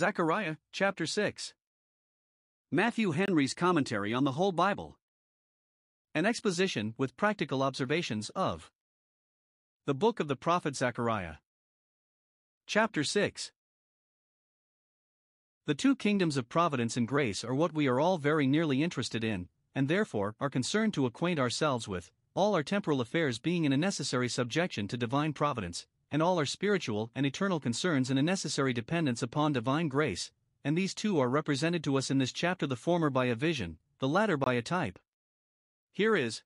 Zechariah, chapter 6. Matthew Henry's commentary on the whole Bible. An exposition with practical observations of the book of the prophet Zechariah. Chapter 6. The two kingdoms of providence and grace are what we are all very nearly interested in, and therefore are concerned to acquaint ourselves with, all our temporal affairs being in a necessary subjection to divine providence, and all our spiritual and eternal concerns in a necessary dependence upon divine grace, and these two are represented to us in this chapter the former by a vision, the latter by a type. Here is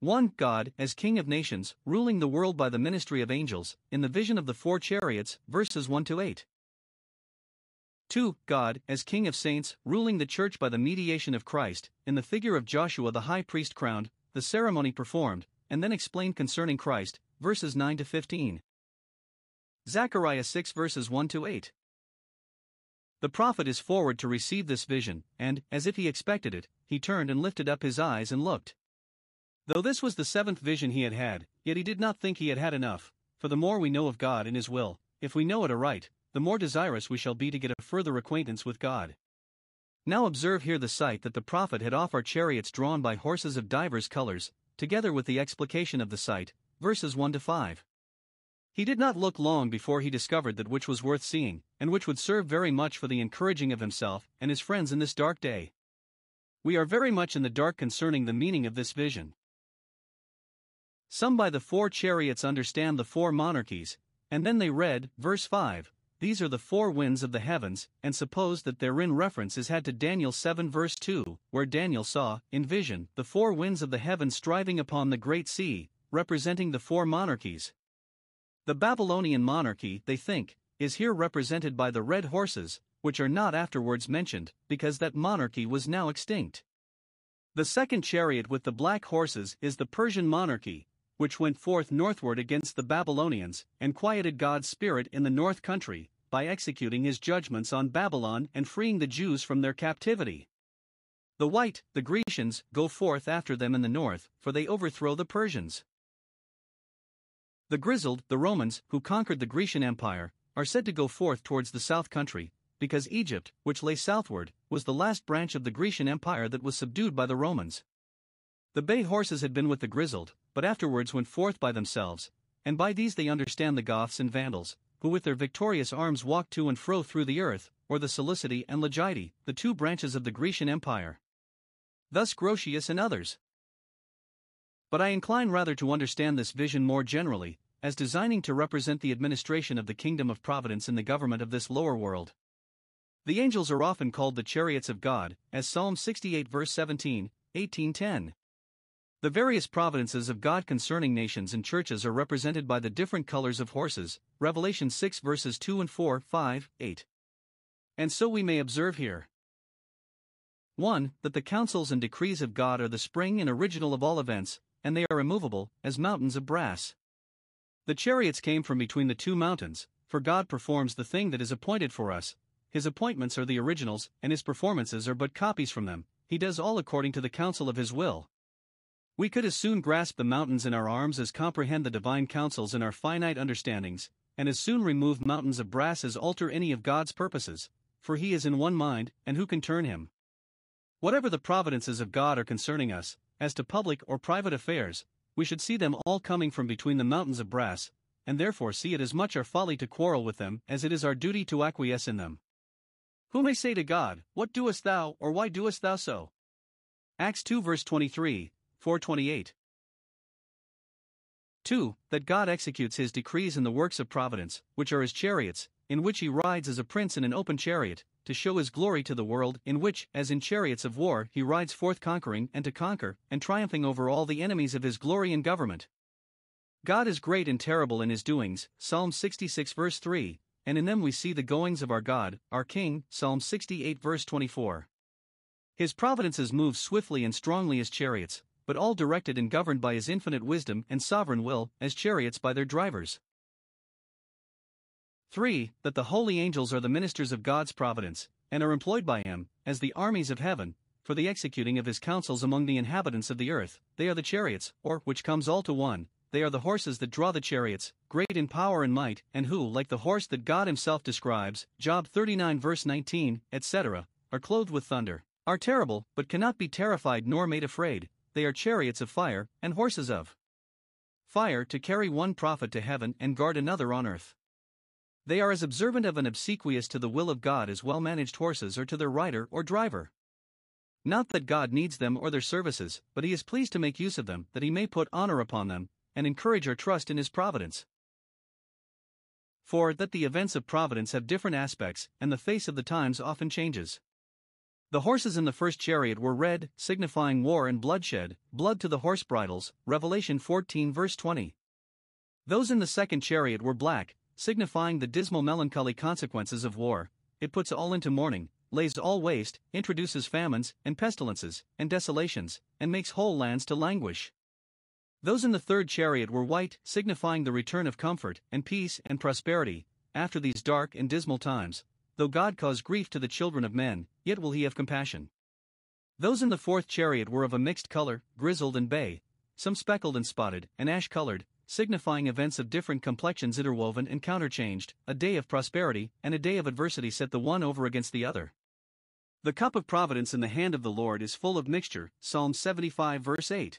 1. God, as King of nations, ruling the world by the ministry of angels, in the vision of the four chariots, verses 1 to 8. 2. God, as King of saints, ruling the church by the mediation of Christ, in the figure of Joshua the high priest crowned, the ceremony performed, and then explained concerning Christ, verses 9 to 15. Zechariah 6 verses 1 to 8. The prophet is forward to receive this vision, and, as if he expected it, he turned and lifted up his eyes and looked. Though this was the seventh vision he had had, yet he did not think he had had enough, for the more we know of God and His will, if we know it aright, the more desirous we shall be to get a further acquaintance with God. Now observe here the sight that the prophet had off are chariots drawn by horses of divers colors, together with the explication of the sight, verses 1 to 5. He did not look long before he discovered that which was worth seeing, and which would serve very much for the encouraging of himself and his friends in this dark day. We are very much in the dark concerning the meaning of this vision. Some by the four chariots understand the four monarchies, and then they read, verse 5, These are the four winds of the heavens, and suppose that therein reference is had to Daniel 7 verse 2, where Daniel saw, in vision, the four winds of the heavens striving upon the great sea, representing the four monarchies. The Babylonian monarchy, they think, is here represented by the red horses, which are not afterwards mentioned, because that monarchy was now extinct. The second chariot with the black horses is the Persian monarchy, which went forth northward against the Babylonians, and quieted God's spirit in the north country, by executing his judgments on Babylon and freeing the Jews from their captivity. The white, the Grecians, go forth after them in the north, for they overthrow the Persians. The grizzled, the Romans, who conquered the Grecian Empire, are said to go forth towards the south country, because Egypt, which lay southward, was the last branch of the Grecian Empire that was subdued by the Romans. The bay horses had been with the grizzled, but afterwards went forth by themselves, and by these they understand the Goths and Vandals, who with their victorious arms walked to and fro through the earth, or the Seleucidae and Lagidae, the two branches of the Grecian Empire. Thus Grotius and others. But I incline rather to understand this vision more generally, as designing to represent the administration of the kingdom of providence in the government of this lower world. The angels are often called the chariots of God, as Psalm 68 verse 17, 1810. The various providences of God concerning nations and churches are represented by the different colors of horses, Revelation 6 verses 2 and 4, 5, 8. And so we may observe here 1. That the counsels and decrees of God are the spring and original of all events, and they are immovable, as mountains of brass. The chariots came from between the two mountains, for God performs the thing that is appointed for us. His appointments are the originals, and his performances are but copies from them. He does all according to the counsel of his will. We could as soon grasp the mountains in our arms as comprehend the divine counsels in our finite understandings, and as soon remove mountains of brass as alter any of God's purposes, for he is in one mind, and who can turn him? Whatever the providences of God are concerning us, as to public or private affairs, we should see them all coming from between the mountains of brass, and therefore see it as much our folly to quarrel with them as it is our duty to acquiesce in them. Who may say to God, What doest thou, or why doest thou so? Acts 2 verse 23, 428. 2. That God executes his decrees in the works of providence, which are his chariots, in which he rides as a prince in an open chariot, to show his glory to the world, in which, as in chariots of war, he rides forth conquering and to conquer, and triumphing over all the enemies of his glory and government. God is great and terrible in his doings, Psalm 66 verse 3, and in them we see the goings of our God, our King, Psalm 68 verse 24. His providences move swiftly and strongly as chariots, but all directed and governed by his infinite wisdom and sovereign will, as chariots by their drivers. 3. That the holy angels are the ministers of God's providence, and are employed by him, as the armies of heaven, for the executing of his counsels among the inhabitants of the earth, they are the chariots, or which comes all to one, they are the horses that draw the chariots, great in power and might, and who, like the horse that God Himself describes, Job 39 verse 19, etc., are clothed with thunder, are terrible, but cannot be terrified nor made afraid, they are chariots of fire, and horses of fire to carry one prophet to heaven and guard another on earth. They are as observant of and obsequious to the will of God as well managed horses are to their rider or driver. Not that God needs them or their services, but He is pleased to make use of them, that He may put honor upon them, and encourage our trust in His providence. For that the events of providence have different aspects, and the face of the times often changes. The horses in the first chariot were red, signifying war and bloodshed, blood to the horse bridles, Revelation 14 verse 20. Those in the second chariot were black, signifying the dismal melancholy consequences of war, it puts all into mourning, lays all waste, introduces famines, and pestilences, and desolations, and makes whole lands to languish. Those in the third chariot were white, signifying the return of comfort, and peace, and prosperity, after these dark and dismal times. Though God cause grief to the children of men, yet will he have compassion. Those in the fourth chariot were of a mixed color, grizzled and bay, some speckled and spotted, and ash colored, signifying events of different complexions interwoven and counterchanged, a day of prosperity and a day of adversity set the one over against the other. The cup of providence in the hand of the Lord is full of mixture. Psalm 75, verse 8.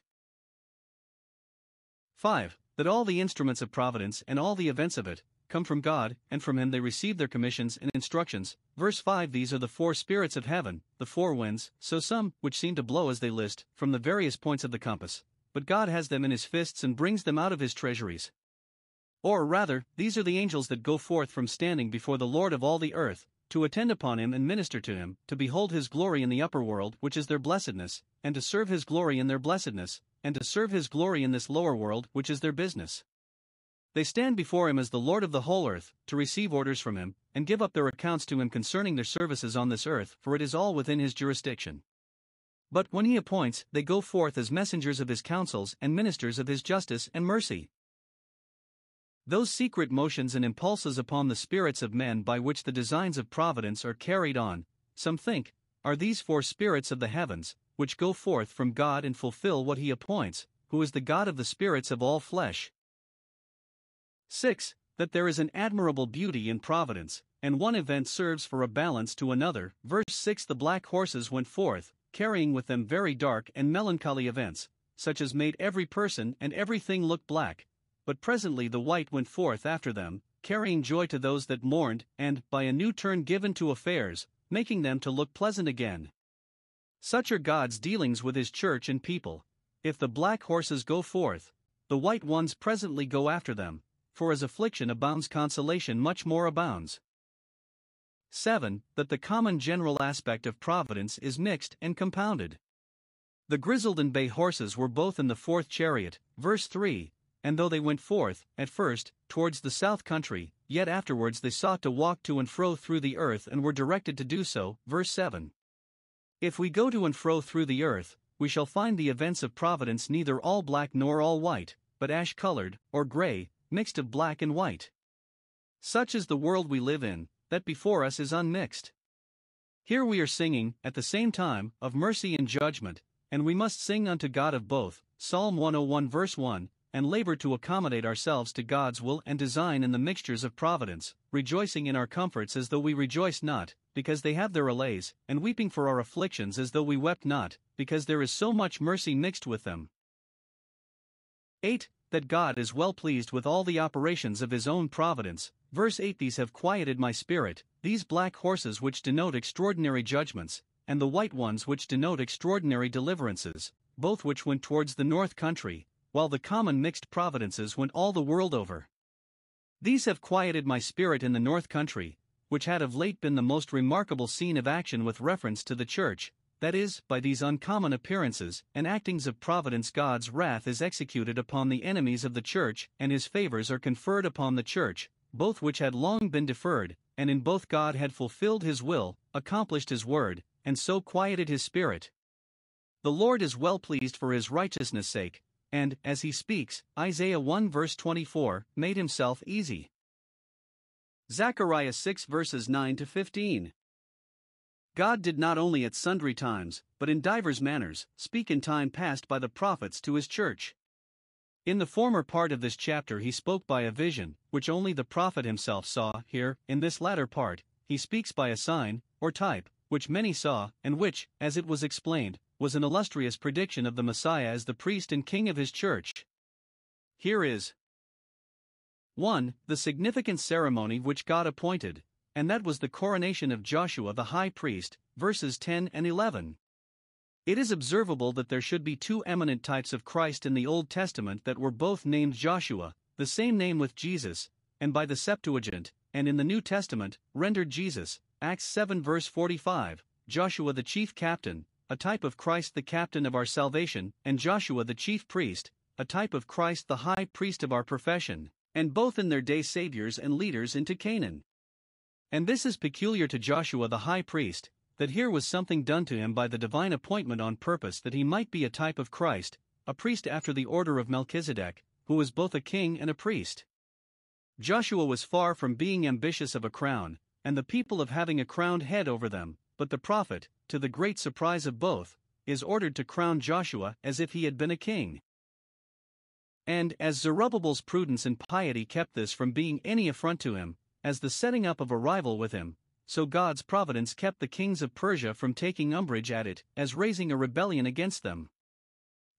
5. That all the instruments of providence and all the events of it come from God, and from Him they receive their commissions and instructions. Verse 5 These are the four spirits of heaven, the four winds, so some, which seem to blow as they list, from the various points of the compass. But God has them in His fists and brings them out of His treasuries. Or rather, these are the angels that go forth from standing before the Lord of all the earth, to attend upon him and minister to him, to behold his glory in the upper world, which is their blessedness, and to serve his glory in their blessedness, and to serve his glory in this lower world, which is their business. They stand before him as the Lord of the whole earth, to receive orders from him, and give up their accounts to him concerning their services on this earth, for it is all within his jurisdiction. But when he appoints, they go forth as messengers of his counsels and ministers of his justice and mercy. Those secret motions and impulses upon the spirits of men by which the designs of providence are carried on, some think, are these four spirits of the heavens, which go forth from God and fulfill what he appoints, who is the God of the spirits of all flesh. 6. That there is an admirable beauty in providence, and one event serves for a balance to another. Verse 6 The black horses went forth, carrying with them very dark and melancholy events, such as made every person and everything look black, but presently the white went forth after them, carrying joy to those that mourned, and, by a new turn given to affairs, making them to look pleasant again. Such are God's dealings with His church and people. If the black horses go forth, the white ones presently go after them, for as affliction abounds, consolation much more abounds. 7. That the common general aspect of providence is mixed and compounded. The grizzled and bay horses were both in the fourth chariot, verse 3, and though they went forth, at first, towards the south country, yet afterwards they sought to walk to and fro through the earth and were directed to do so. Verse 7. If we go to and fro through the earth, we shall find the events of providence neither all black nor all white, but ash colored, or gray, mixed of black and white. Such is the world we live in, that before us is unmixed. Here we are singing, at the same time, of mercy and judgment, and we must sing unto God of both. Psalm 101 verse 1 and labor to accommodate ourselves to God's will and design in the mixtures of providence, rejoicing in our comforts as though we rejoiced not, because they have their allays, and weeping for our afflictions as though we wept not, because there is so much mercy mixed with them. 8. That God is well pleased with all the operations of His own providence. Verse 8 These have quieted my spirit, these black horses which denote extraordinary judgments, and the white ones which denote extraordinary deliverances, both which went towards the north country, while the common mixed providences went all the world over. These have quieted my spirit in the North Country, which had of late been the most remarkable scene of action with reference to the Church, that is, by these uncommon appearances and actings of providence, God's wrath is executed upon the enemies of the Church, and his favors are conferred upon the Church, both which had long been deferred, and in both God had fulfilled his will, accomplished his word, and so quieted his spirit. The Lord is well pleased for his righteousness' sake, and, as he speaks, Isaiah 1 verse 24, made himself easy. Zechariah 6 verses 9 to 15. God did not only at sundry times, but in divers manners, speak in time past by the prophets to his church. In the former part of this chapter, he spoke by a vision, which only the prophet himself saw. Here, in this latter part, he speaks by a sign, or type, which many saw, and which, as it was explained, was an illustrious prediction of the Messiah as the priest and king of his church. Here is 1. The significant ceremony which God appointed, and that was the coronation of Joshua the high priest, verses 10 and 11. It is observable that there should be two eminent types of Christ in the Old Testament that were both named Joshua, the same name with Jesus, and by the Septuagint, and in the New Testament, rendered Jesus, Acts 7 verse 45, Joshua the chief captain, a type of Christ the captain of our salvation, and Joshua the chief priest, a type of Christ the high priest of our profession, and both in their day saviors and leaders into Canaan. And this is peculiar to Joshua the high priest, that here was something done to him by the divine appointment on purpose that he might be a type of Christ, a priest after the order of Melchizedek, who was both a king and a priest. Joshua was far from being ambitious of a crown, and the people of having a crowned head over them, but the prophet, to the great surprise of both, is ordered to crown Joshua as if he had been a king. And as Zerubbabel's prudence and piety kept this from being any affront to him, as the setting up of a rival with him, so God's providence kept the kings of Persia from taking umbrage at it, as raising a rebellion against them.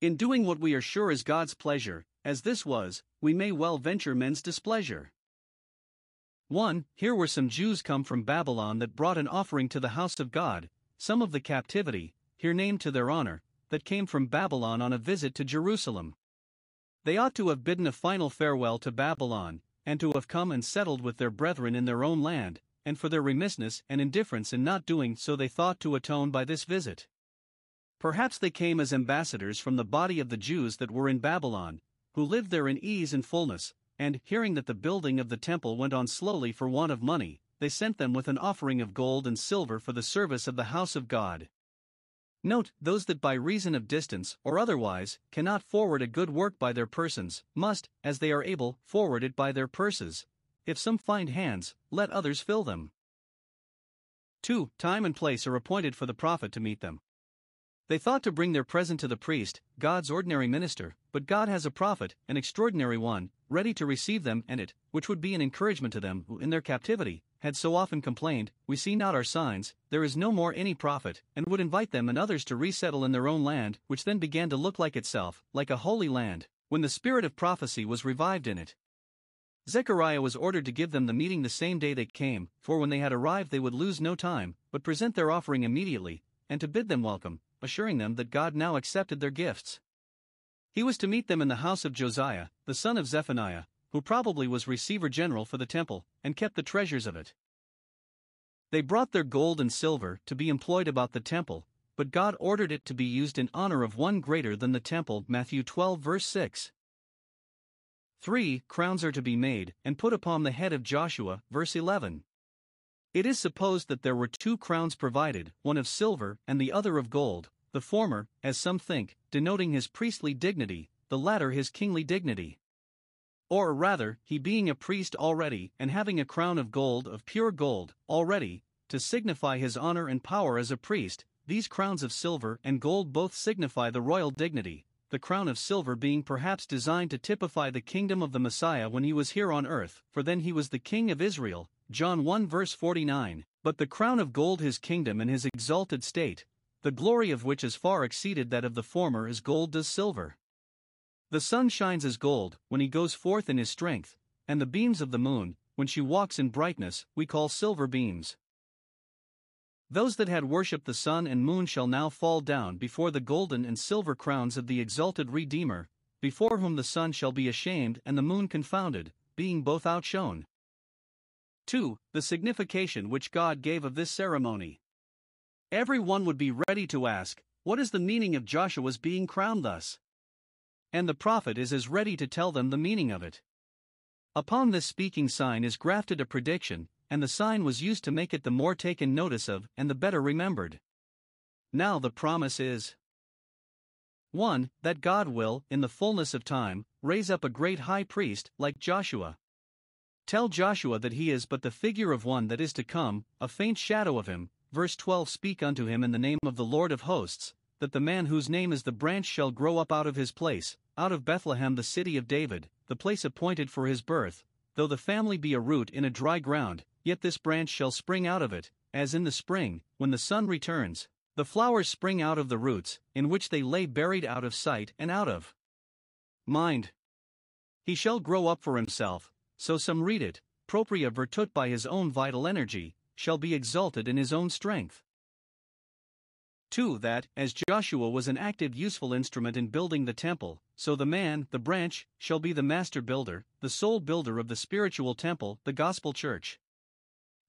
In doing what we are sure is God's pleasure, as this was, we may well venture men's displeasure. 1. Here were some Jews come from Babylon that brought an offering to the house of God, some of the captivity, here named to their honor, that came from Babylon on a visit to Jerusalem. They ought to have bidden a final farewell to Babylon, and to have come and settled with their brethren in their own land, and for their remissness and indifference in not doing so they thought to atone by this visit. Perhaps they came as ambassadors from the body of the Jews that were in Babylon, who lived there in ease and fullness, and, hearing that the building of the temple went on slowly for want of money, they sent them with an offering of gold and silver for the service of the house of God. Note, those that by reason of distance, or otherwise, cannot forward a good work by their persons, must, as they are able, forward it by their purses. If some find hands, let others fill them. 2. Time and place are appointed for the prophet to meet them. They thought to bring their present to the priest, God's ordinary minister, but God has a prophet, an extraordinary one, ready to receive them and it, which would be an encouragement to them who in their captivity had so often complained, We see not our signs, there is no more any prophet, and would invite them and others to resettle in their own land, which then began to look like itself, like a holy land, when the spirit of prophecy was revived in it. Zechariah was ordered to give them the meeting the same day they came, for when they had arrived they would lose no time, but present their offering immediately, and to bid them welcome, assuring them that God now accepted their gifts. He was to meet them in the house of Josiah, the son of Zephaniah, who probably was receiver general for the temple, and kept the treasures of it. They brought their gold and silver to be employed about the temple, but God ordered it to be used in honor of one greater than the temple. Matthew 12, verse 6. 3. Crowns are to be made and put upon the head of Joshua, verse 11. It is supposed that there were two crowns provided, one of silver and the other of gold, the former, as some think, denoting his priestly dignity, the latter his kingly dignity. Or rather, he being a priest already, and having a crown of gold, of pure gold, already, to signify his honor and power as a priest, these crowns of silver and gold both signify the royal dignity, the crown of silver being perhaps designed to typify the kingdom of the Messiah when he was here on earth, for then he was the king of Israel, John 1 verse 49, but the crown of gold his kingdom and his exalted state, the glory of which is far exceeded that of the former as gold does silver. The sun shines as gold, when he goes forth in his strength, and the beams of the moon, when she walks in brightness, we call silver beams. Those that had worshipped the sun and moon shall now fall down before the golden and silver crowns of the exalted Redeemer, before whom the sun shall be ashamed and the moon confounded, being both outshone. 2. The signification which God gave of this ceremony. Every one would be ready to ask, What is the meaning of Joshua's being crowned thus? and the prophet is as ready to tell them the meaning of it. Upon this speaking sign is grafted a prediction, and the sign was used to make it the more taken notice of and the better remembered. Now the promise is 1. That God will, in the fullness of time, raise up a great high priest like Joshua. Tell Joshua that he is but the figure of one that is to come, a faint shadow of him. Verse 12 Speak unto him in the name of the Lord of hosts, that the man whose name is the branch shall grow up out of his place, out of Bethlehem the city of David, the place appointed for his birth, though the family be a root in a dry ground, yet this branch shall spring out of it, as in the spring, when the sun returns, the flowers spring out of the roots, in which they lay buried out of sight and out of mind. He shall grow up for himself, so some read it, propria virtute by his own vital energy, shall be exalted in his own strength. 2. That, as Joshua was an active, useful instrument in building the temple, so the man, the branch, shall be the master builder, the sole builder of the spiritual temple, the gospel church.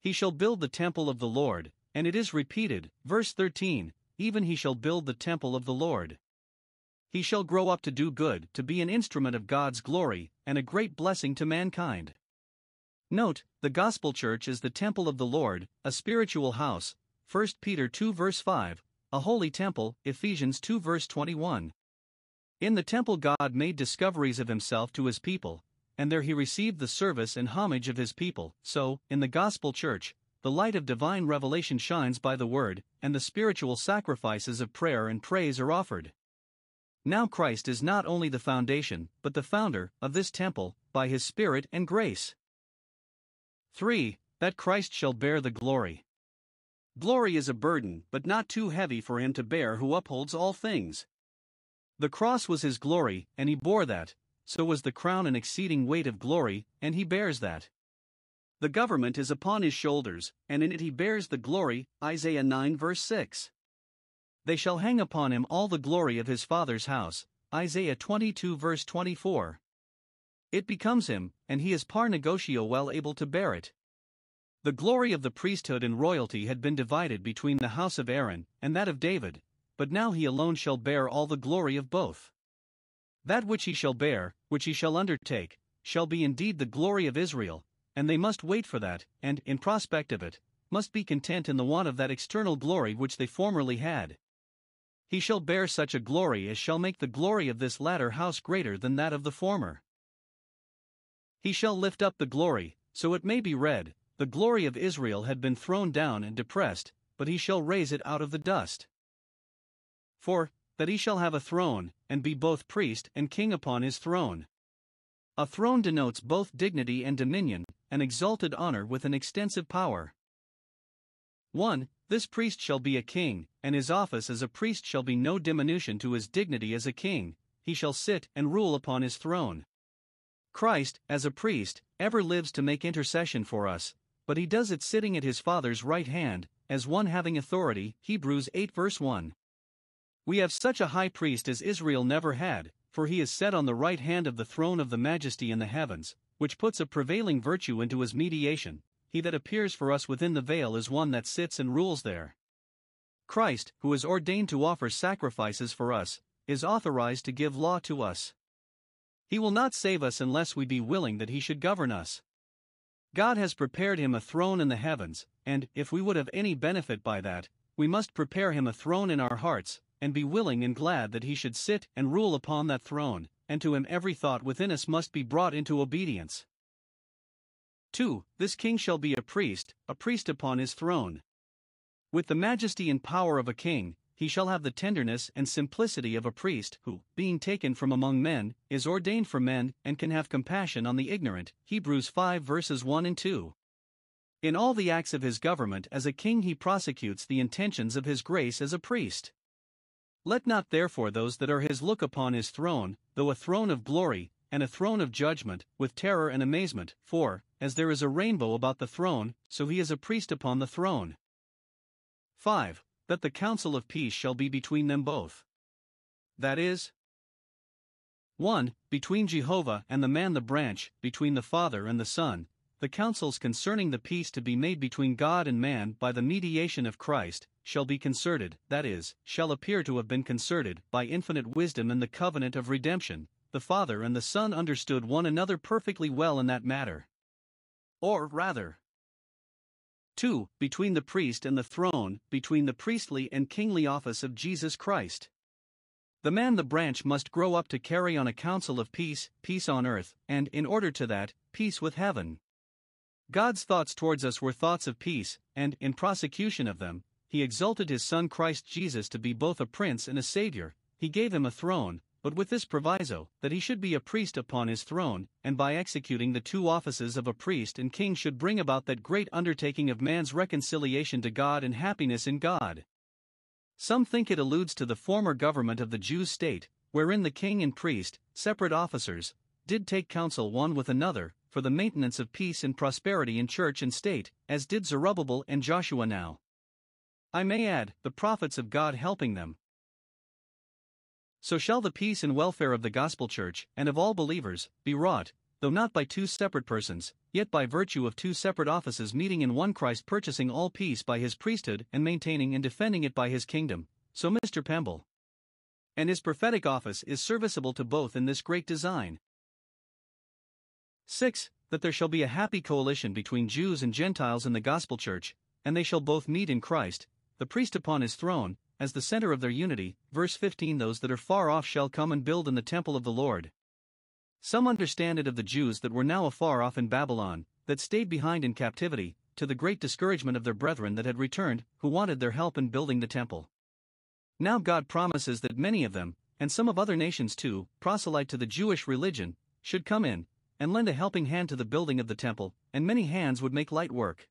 He shall build the temple of the Lord, and it is repeated, verse 13, even he shall build the temple of the Lord. He shall grow up to do good, to be an instrument of God's glory, and a great blessing to mankind. Note, the gospel church is the temple of the Lord, a spiritual house, 1 Peter 2 verse 5, a holy temple, Ephesians 2 verse 21. In the temple, God made discoveries of himself to his people, and there he received the service and homage of his people. So, in the gospel church, the light of divine revelation shines by the word, and the spiritual sacrifices of prayer and praise are offered. Now Christ is not only the foundation, but the founder of this temple, by his Spirit and grace. 3. That Christ shall bear the glory. Glory is a burden, but not too heavy for him to bear who upholds all things. The cross was his glory, and he bore that, so was the crown an exceeding weight of glory, and he bears that. The government is upon his shoulders, and in it he bears the glory. Isaiah 9 verse 6. They shall hang upon him all the glory of his father's house. Isaiah 22 verse 24. It becomes him, and he is par negotio well able to bear it. The glory of the priesthood and royalty had been divided between the house of Aaron and that of David, but now he alone shall bear all the glory of both. That which he shall bear, which he shall undertake, shall be indeed the glory of Israel, and they must wait for that, and, in prospect of it, must be content in the want of that external glory which they formerly had. He shall bear such a glory as shall make the glory of this latter house greater than that of the former. He shall lift up the glory, so it may be read, the glory of Israel had been thrown down and depressed, but he shall raise it out of the dust. For, that he shall have a throne, and be both priest and king upon his throne. A throne denotes both dignity and dominion, an exalted honor with an extensive power. 1. This priest shall be a king, and his office as a priest shall be no diminution to his dignity as a king, he shall sit and rule upon his throne. Christ, as a priest, ever lives to make intercession for us, but he does it sitting at his Father's right hand, as one having authority. Hebrews 8 verse 1. We have such a high priest as Israel never had, for he is set on the right hand of the throne of the majesty in the heavens, which puts a prevailing virtue into his mediation. He that appears for us within the veil is one that sits and rules there. Christ, who is ordained to offer sacrifices for us, is authorized to give law to us. He will not save us unless we be willing that he should govern us. God has prepared him a throne in the heavens, and, if we would have any benefit by that, we must prepare him a throne in our hearts, and be willing and glad that he should sit and rule upon that throne, and to him every thought within us must be brought into obedience. 2. This king shall be a priest, a priest upon his throne. With the majesty and power of a king, he shall have the tenderness and simplicity of a priest who, being taken from among men, is ordained for men and can have compassion on the ignorant. Hebrews 5 verses 1 and 2. In all the acts of his government as a king, he prosecutes the intentions of his grace as a priest. Let not therefore those that are his look upon his throne, though a throne of glory, and a throne of judgment, with terror and amazement, for, as there is a rainbow about the throne, so he is a priest upon the throne. 5 that the counsel of peace shall be between them both. That is, 1. Between Jehovah and the man the branch, between the Father and the Son, the counsels concerning the peace to be made between God and man by the mediation of Christ, shall be concerted, that is, shall appear to have been concerted, by infinite wisdom in the covenant of redemption. The Father and the Son understood one another perfectly well in that matter. Or, rather, 2. Between the priest and the throne, between the priestly and kingly office of Jesus Christ. The man the branch must grow up to carry on a council of peace, peace on earth, and, in order to that, peace with heaven. God's thoughts towards us were thoughts of peace, and, in prosecution of them, he exalted his Son Christ Jesus to be both a prince and a Savior, he gave him a throne, but with this proviso, that he should be a priest upon his throne, and by executing the two offices of a priest and king should bring about that great undertaking of man's reconciliation to God and happiness in God. Some think it alludes to the former government of the Jews' state, wherein the king and priest, separate officers, did take counsel one with another, for the maintenance of peace and prosperity in church and state, as did Zerubbabel and Joshua now. I may add, the prophets of God helping them, so shall the peace and welfare of the gospel church, and of all believers, be wrought, though not by two separate persons, yet by virtue of two separate offices meeting in one Christ purchasing all peace by his priesthood and maintaining and defending it by his kingdom. So Mr. Pemble. And his prophetic office is serviceable to both in this great design. 6. That there shall be a happy coalition between Jews and Gentiles in the gospel church, and they shall both meet in Christ, the priest upon his throne, as the center of their unity. Verse 15 Those that are far off shall come and build in the temple of the Lord. Some understand it of the Jews that were now afar off in Babylon, that stayed behind in captivity, to the great discouragement of their brethren that had returned, who wanted their help in building the temple. Now God promises that many of them, and some of other nations too, proselyte to the Jewish religion, should come in, and lend a helping hand to the building of the temple, and many hands would make light work.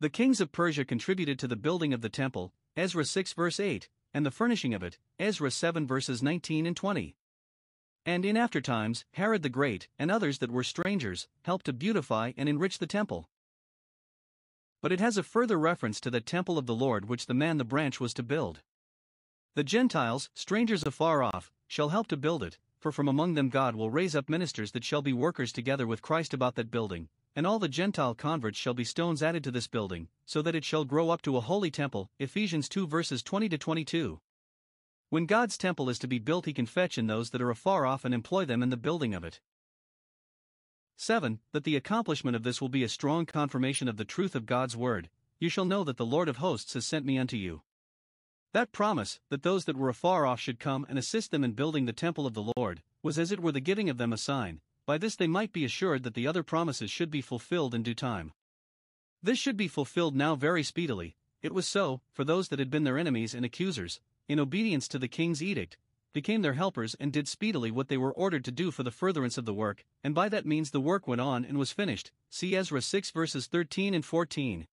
The kings of Persia contributed to the building of the temple, Ezra 6 verse 8, and the furnishing of it, Ezra 7 verses 19 and 20. And in after times, Herod the Great, and others that were strangers, helped to beautify and enrich the temple. But it has a further reference to the temple of the Lord which the man the branch was to build. The Gentiles, strangers afar off, shall help to build it, for from among them God will raise up ministers that shall be workers together with Christ about that building, and all the Gentile converts shall be stones added to this building, so that it shall grow up to a holy temple. Ephesians 2 verses 20 to 22. When God's temple is to be built, he can fetch in those that are afar off and employ them in the building of it. 7. That the accomplishment of this will be a strong confirmation of the truth of God's word. You shall know that the Lord of hosts has sent me unto you. That promise, that those that were afar off should come and assist them in building the temple of the Lord, was as it were the giving of them a sign, by this they might be assured that the other promises should be fulfilled in due time. This should be fulfilled now very speedily. It was so, for those that had been their enemies and accusers, in obedience to the king's edict, became their helpers and did speedily what they were ordered to do for the furtherance of the work, and by that means the work went on and was finished. See Ezra 6 verses 13 and 14.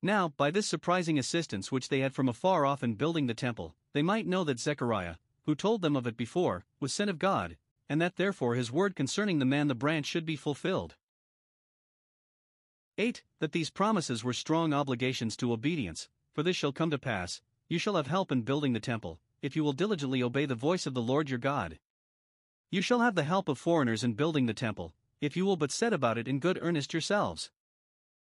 Now, by this surprising assistance which they had from afar off in building the temple, they might know that Zechariah, who told them of it before, was sent of God, and that therefore his word concerning the man the branch should be fulfilled. 8. That these promises were strong obligations to obedience, for this shall come to pass, you shall have help in building the temple, if you will diligently obey the voice of the Lord your God. You shall have the help of foreigners in building the temple, if you will but set about it in good earnest yourselves.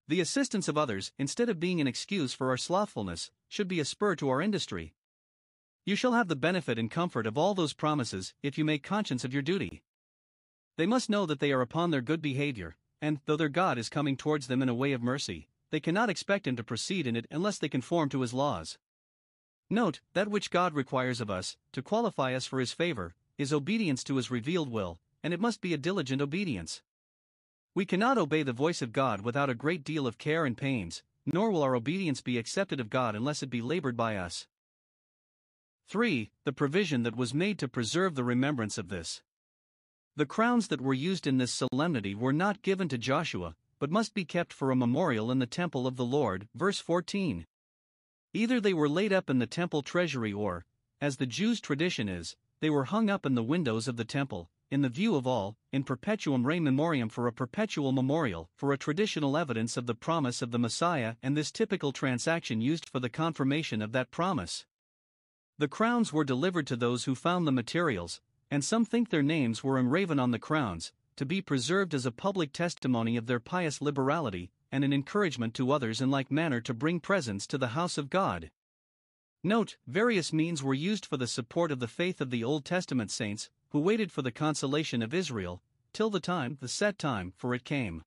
The assistance of others, instead of being an excuse for our slothfulness, should be a spur to our industry. You shall have the benefit and comfort of all those promises if you make conscience of your duty. They must know that they are upon their good behavior, and, though their God is coming towards them in a way of mercy, they cannot expect Him to proceed in it unless they conform to His laws. Note, that which God requires of us, to qualify us for His favor, is obedience to His revealed will, and it must be a diligent obedience. We cannot obey the voice of God without a great deal of care and pains, nor will our obedience be accepted of God unless it be labored by us. 3. The provision that was made to preserve the remembrance of this. The crowns that were used in this solemnity were not given to Joshua, but must be kept for a memorial in the temple of the Lord. Verse 14. Either they were laid up in the temple treasury or, as the Jews' tradition is, they were hung up in the windows of the temple, in the view of all, in perpetuum rei memoriam for a perpetual memorial, for a traditional evidence of the promise of the Messiah, and this typical transaction used for the confirmation of that promise. The crowns were delivered to those who found the materials, and some think their names were engraven on the crowns, to be preserved as a public testimony of their pious liberality, and an encouragement to others in like manner to bring presents to the house of God. Note, various means were used for the support of the faith of the Old Testament saints, who waited for the consolation of Israel, till the time, the set time, for it came.